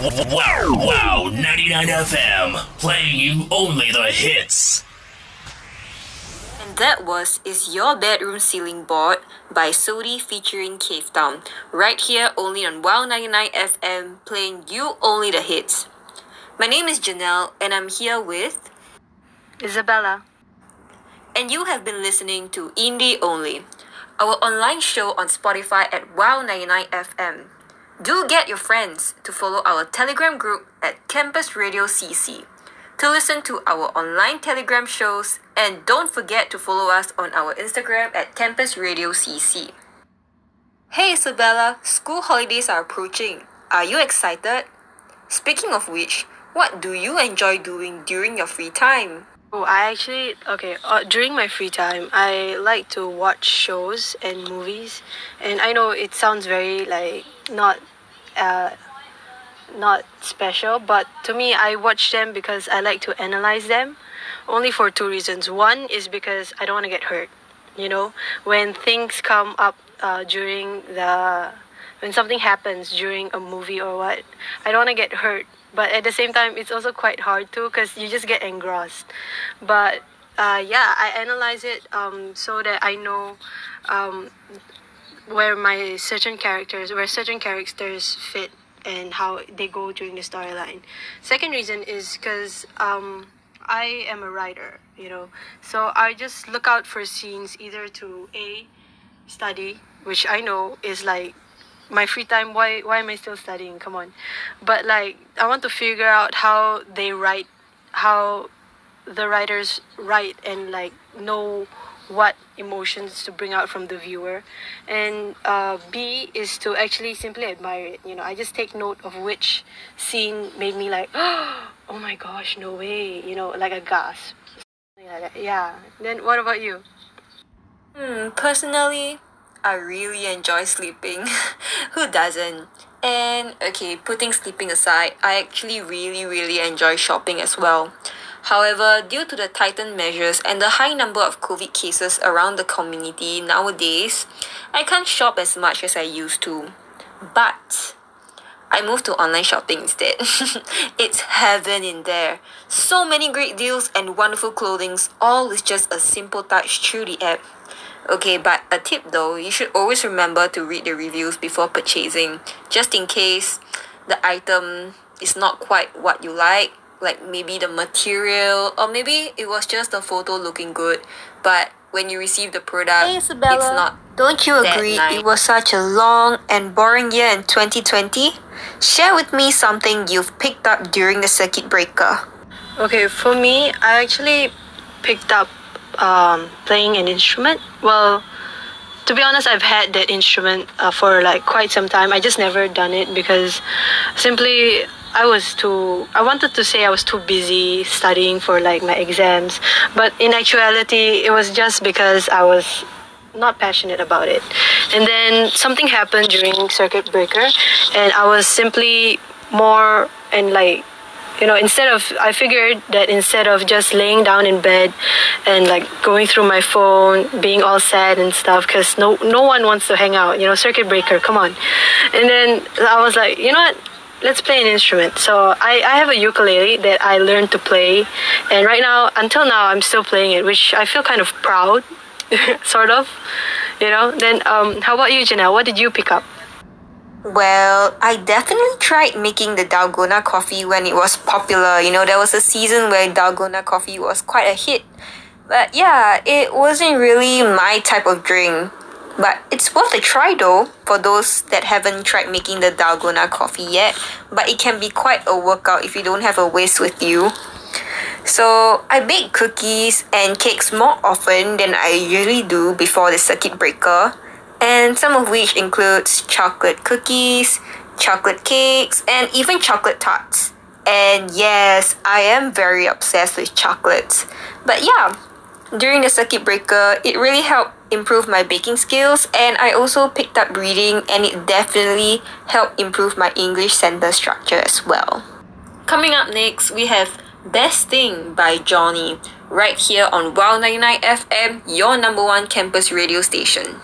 Wow, wow, 99 FM, playing you only the hits. And that was Is Your Bedroom Ceiling Bored by Sody featuring Cavetown. Right here only on Wow 99 FM, playing you only the hits. My name is Janelle and I'm here with Isabella. and you have been listening to Indie Only, our online show on Spotify at Wow 99 FM. Do get your friends to follow our Telegram group at Campus Radio CC to listen to our online Telegram shows and don't forget to follow us on our Instagram at Campus Radio CC. Hey Isabella, school holidays are approaching. Are you excited? Speaking of which, what do you enjoy doing during your free time? Oh, I actually okay. Uh, during my free time, I like to watch shows and movies, and I know it sounds very like not, uh, not special, but to me, I watch them because I like to analyze them, only for two reasons. One is because I don't want to get hurt. You know, when things come up uh, during the when something happens during a movie or what, I don't want to get hurt. But at the same time, it's also quite hard too because you just get engrossed. But uh, yeah, I analyze it um, so that I know um, where my certain characters, where certain characters fit and how they go during the storyline. Second reason is because um, I am a writer, you know, so I just look out for scenes either to a study, which I know is like my free time. Why why am I still studying? Come on, but like I want to figure out how they write, how the writers write, and like know what emotions to bring out from the viewer. And uh, b is to actually simply admire it you know. I just take note of which scene made me like oh my gosh no way you know like a gasp. Yeah. Then what about you? Hmm, personally, I really enjoy sleeping. Who doesn't? And okay, putting sleeping aside, I actually really, really enjoy shopping as well. However, due to the tightened measures and the high number of COVID cases around the community nowadays, I can't shop as much as I used to. But I moved to online shopping instead. it's heaven in there. So many great deals and wonderful clothings, all with just a simple touch through the app. Okay, but a tip though, you should always remember to read the reviews before purchasing, just in case the item is not quite what you like, like maybe the material, or maybe it was just the photo looking good, but when you receive the product, Hey, Isabella. it's not. Don't you agree nice. it was such a long and boring year in 2020? Share with me something you've picked up during the circuit breaker. Okay, for me, I actually picked up um, playing an instrument. Well, to be honest, I've had that instrument uh, for like quite some time. I just never done it because simply I was too. I wanted to say I was too busy studying for like my exams, but in actuality, it was just because I was not passionate about it. And then something happened during circuit breaker, and I was simply more and like you know instead of i figured that instead of just laying down in bed and like going through my phone being all sad and stuff because no no one wants to hang out you know circuit breaker come on. And then i was like you know what? Let's play an instrument. So i i have a ukulele that i learned to play and right now until now i'm still playing it which i feel kind of proud sort of you know. Then um how about you janelle? What did you pick up Well, I definitely tried making the Dalgona coffee when it was popular. You know, there was a season where Dalgona coffee was quite a hit. But yeah, it wasn't really my type of drink. But it's worth a try though for those that haven't tried making the Dalgona coffee yet. But it can be quite a workout if you don't have a whisk with you. So I bake cookies and cakes more often than I usually do before the circuit breaker, and some of which includes chocolate cookies, chocolate cakes, and even chocolate tarts. And yes, I am very obsessed with chocolates. But yeah, during the circuit breaker, it really helped improve my baking skills, and I also picked up reading, and it definitely helped improve my English sentence structure as well. Coming up next, we have Best Thing by Johnny, right here on Wow 99 FM, your number one campus radio station.